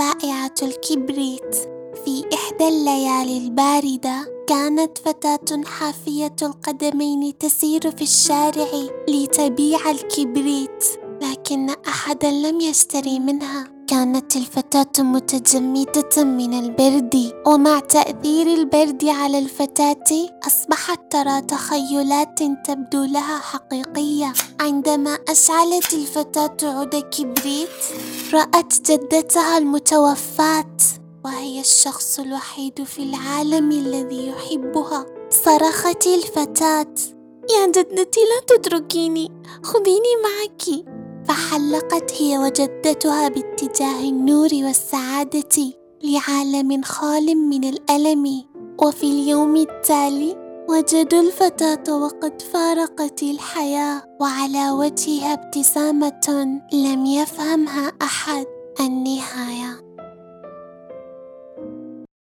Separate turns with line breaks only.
بائعة الكبريت في إحدى الليالي الباردة كانت فتاة حافية القدمين تسير في الشارع لتبيع الكبريت. لكن أحدا لم يشتري منها. كانت الفتاة متجمدة من البرد ومع تأثير البرد على الفتاة أصبحت ترى تخيلات تبدو لها حقيقية. عندما أشعلت الفتاة عود كبريت رأت جدتها المتوفاة وهي الشخص الوحيد في العالم الذي يحبها. صرخت الفتاة يا جدتي لا تتركيني خذيني معك. فحلقت هي وجدتها باتجاه النور والسعادة لعالم خال من الألم. وفي اليوم التالي وجدوا الفتاة وقد فارقت الحياة وعلى وجهها ابتسامة لم النهاية